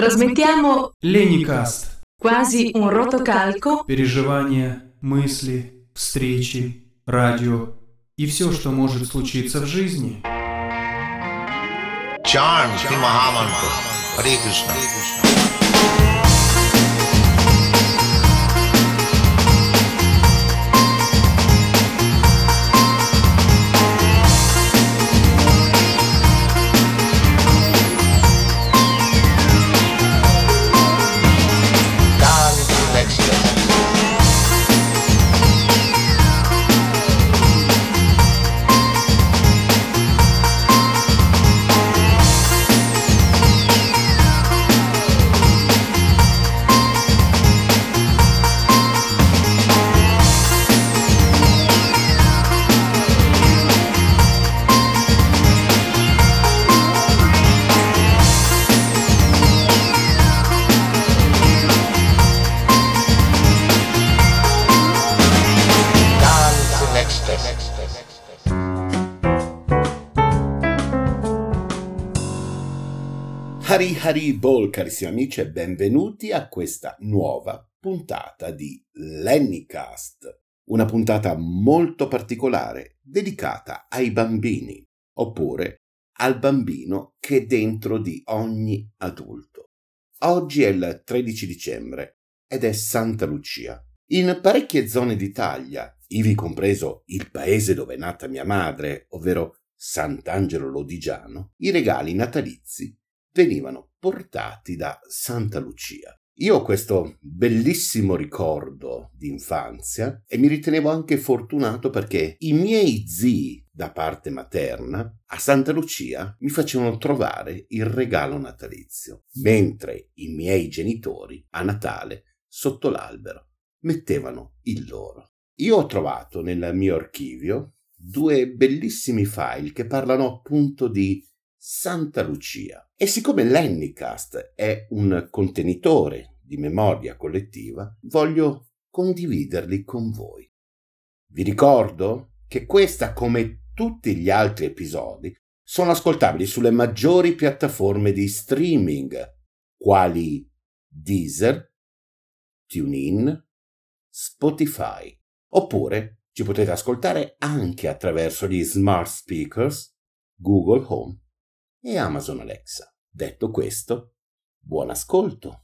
Trasmettiamo Леникаст. quasi un rotocalco Переживания, мысли, встречи, радио и все, что может случиться в жизни. Charm Shri Mahamantra. Hare Krishna. Hari Hari Bol, carissimi amici, e benvenuti a questa nuova puntata di Lennycast. Una puntata molto particolare, dedicata ai bambini, oppure al bambino che è dentro di ogni adulto. Oggi è il 13 dicembre ed è Santa Lucia. In parecchie zone d'Italia, ivi compreso il paese dove è nata mia madre, ovvero Sant'Angelo Lodigiano, i regali natalizi venivano portati da Santa Lucia. Io ho questo bellissimo ricordo di infanzia e mi ritenevo anche fortunato perché i miei zii da parte materna a Santa Lucia mi facevano trovare il regalo natalizio, mentre i miei genitori a Natale sotto l'albero mettevano il loro. Io ho trovato nel mio archivio due bellissimi file che parlano appunto di Santa Lucia. E siccome l'Ennicast è un contenitore di memoria collettiva, voglio condividerli con voi. Vi ricordo che questa, come tutti gli altri episodi, sono ascoltabili sulle maggiori piattaforme di streaming, quali Deezer, TuneIn, Spotify, oppure ci potete ascoltare anche attraverso gli smart speakers, Google Home e Amazon Alexa. Detto questo, buon ascolto.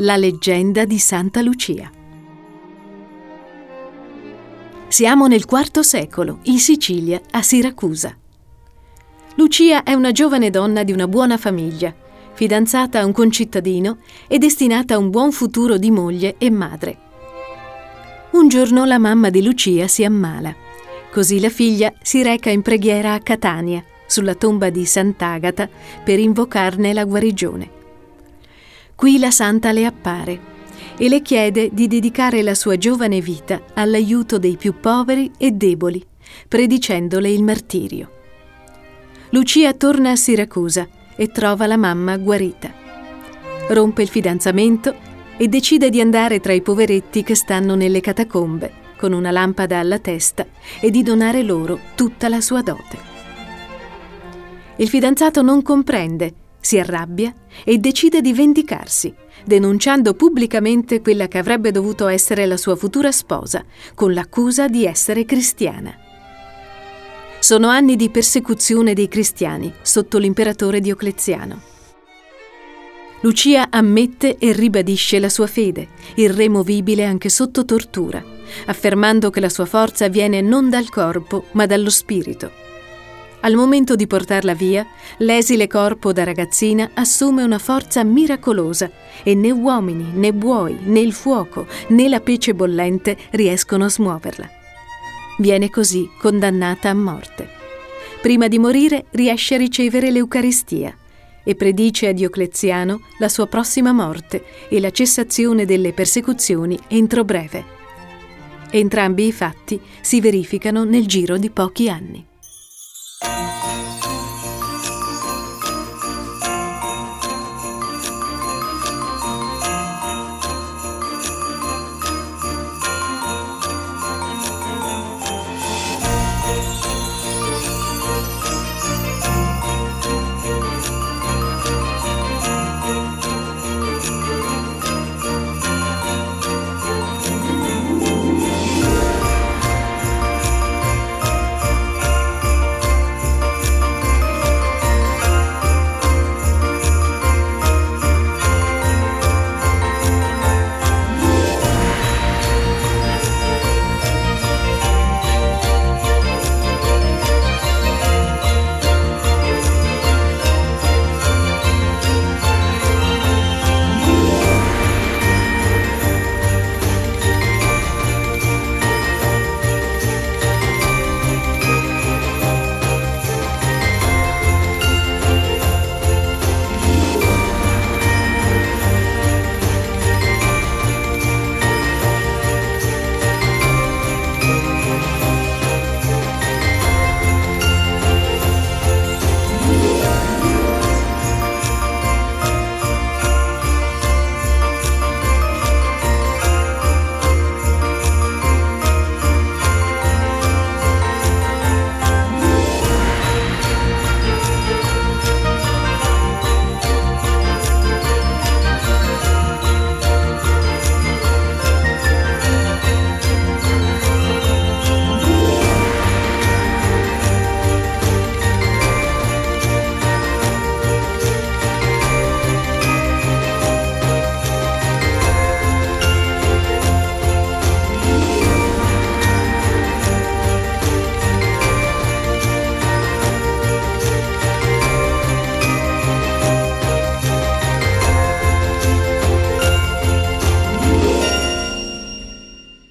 La leggenda di Santa Lucia. Siamo nel IV secolo, in Sicilia, a Siracusa. Lucia è una giovane donna di una buona famiglia, fidanzata a un concittadino e destinata a un buon futuro di moglie e madre. Un giorno la mamma di Lucia si ammala. Così la figlia si reca in preghiera a Catania, sulla tomba di Sant'Agata, per invocarne la guarigione. Qui la santa le appare e le chiede di dedicare la sua giovane vita all'aiuto dei più poveri e deboli, predicendole il martirio. Lucia torna a Siracusa e trova la mamma guarita. Rompe il fidanzamento e decide di andare tra i poveretti che stanno nelle catacombe, con una lampada alla testa, e di donare loro tutta la sua dote. Il fidanzato non comprende si arrabbia e decide di vendicarsi, denunciando pubblicamente quella che avrebbe dovuto essere la sua futura sposa, con l'accusa di essere cristiana. Sono anni di persecuzione dei cristiani sotto l'imperatore Diocleziano. Lucia ammette e ribadisce la sua fede, irremovibile anche sotto tortura, affermando che la sua forza viene non dal corpo ma dallo spirito al momento di portarla via, l'esile corpo da ragazzina assume una forza miracolosa e né uomini, né buoi, né il fuoco, né la pece bollente riescono a smuoverla. Viene così condannata a morte. Prima di morire riesce a ricevere l'Eucaristia e predice a Diocleziano la sua prossima morte e la cessazione delle persecuzioni entro breve. Entrambi i fatti si verificano nel giro di pochi anni.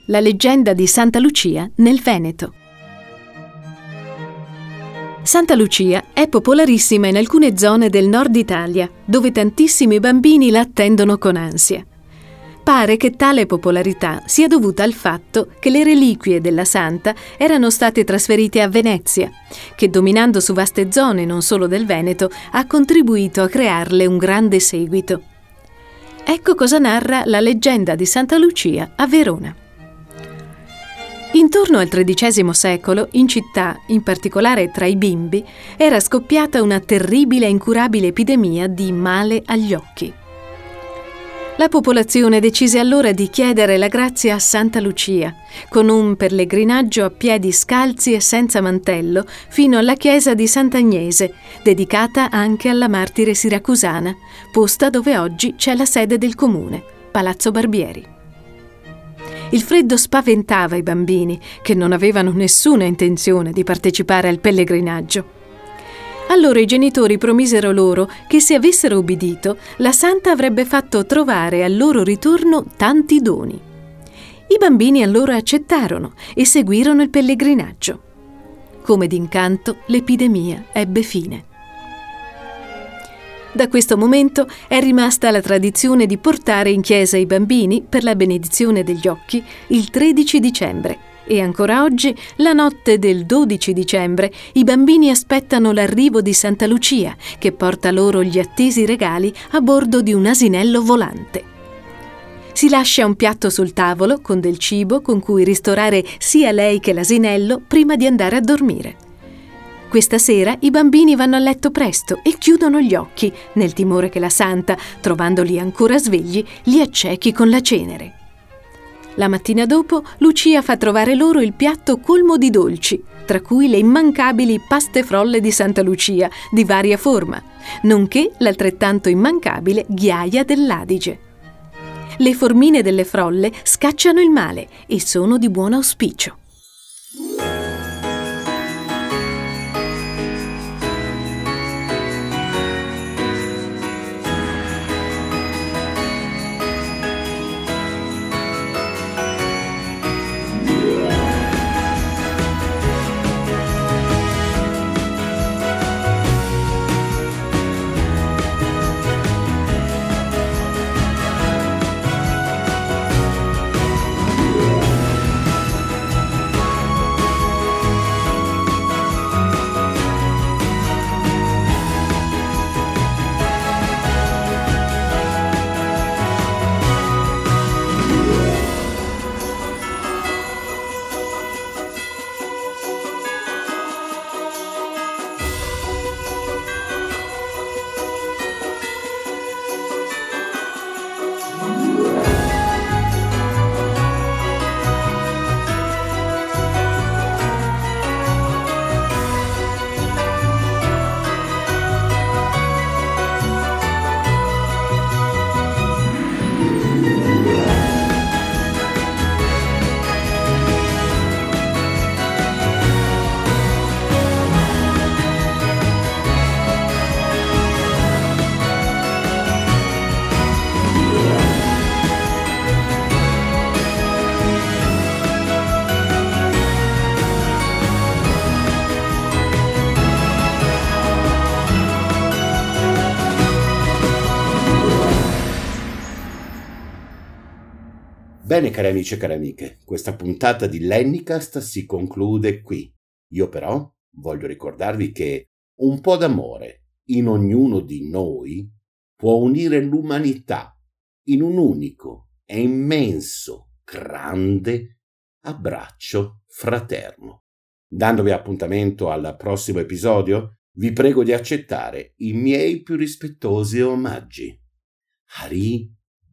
La leggenda di Santa Lucia nel Veneto. Santa Lucia è popolarissima in alcune zone del nord Italia, dove tantissimi bambini la attendono con ansia. Pare che tale popolarità sia dovuta al fatto che le reliquie della santa erano state trasferite a Venezia, che dominando su vaste zone non solo del Veneto ha contribuito a crearle un grande seguito. Ecco cosa narra la leggenda di Santa Lucia a Verona. Intorno al XIII secolo, in città, in particolare tra i bimbi, era scoppiata una terribile e incurabile epidemia di male agli occhi. La popolazione decise allora di chiedere la grazia a Santa Lucia, con un pellegrinaggio a piedi scalzi e senza mantello fino alla chiesa di Sant'Agnese, dedicata anche alla martire siracusana, posta dove oggi c'è la sede del comune. Palazzo Barbieri. Il freddo spaventava i bambini, che non avevano nessuna intenzione di partecipare al pellegrinaggio. Allora i genitori promisero loro che se avessero ubbidito, la santa avrebbe fatto trovare al loro ritorno tanti doni. I bambini allora accettarono e seguirono il pellegrinaggio. Come d'incanto, l'epidemia ebbe fine. Da questo momento è rimasta la tradizione di portare in chiesa i bambini per la benedizione degli occhi il 13 dicembre e ancora oggi, la notte del 12 dicembre, i bambini aspettano l'arrivo di Santa Lucia, che porta loro gli attesi regali a bordo di un asinello volante. Si lascia un piatto sul tavolo con del cibo con cui ristorare sia lei che l'asinello prima di andare a dormire. Questa sera i bambini vanno a letto presto e chiudono gli occhi, nel timore che la santa, trovandoli ancora svegli, li accechi con la cenere. La mattina dopo Lucia fa trovare loro il piatto colmo di dolci, tra cui le immancabili paste frolle di Santa Lucia, di varia forma, nonché l'altrettanto immancabile ghiaia dell'Adige. Le formine delle frolle scacciano il male e sono di buon auspicio. Bene cari amici e cari amiche, questa puntata di Lennicast si conclude qui. Io però voglio ricordarvi che un po' d'amore in ognuno di noi può unire l'umanità in un unico e immenso, grande abbraccio fraterno. Dandovi appuntamento al prossimo episodio, vi prego di accettare i miei più rispettosi omaggi. Hari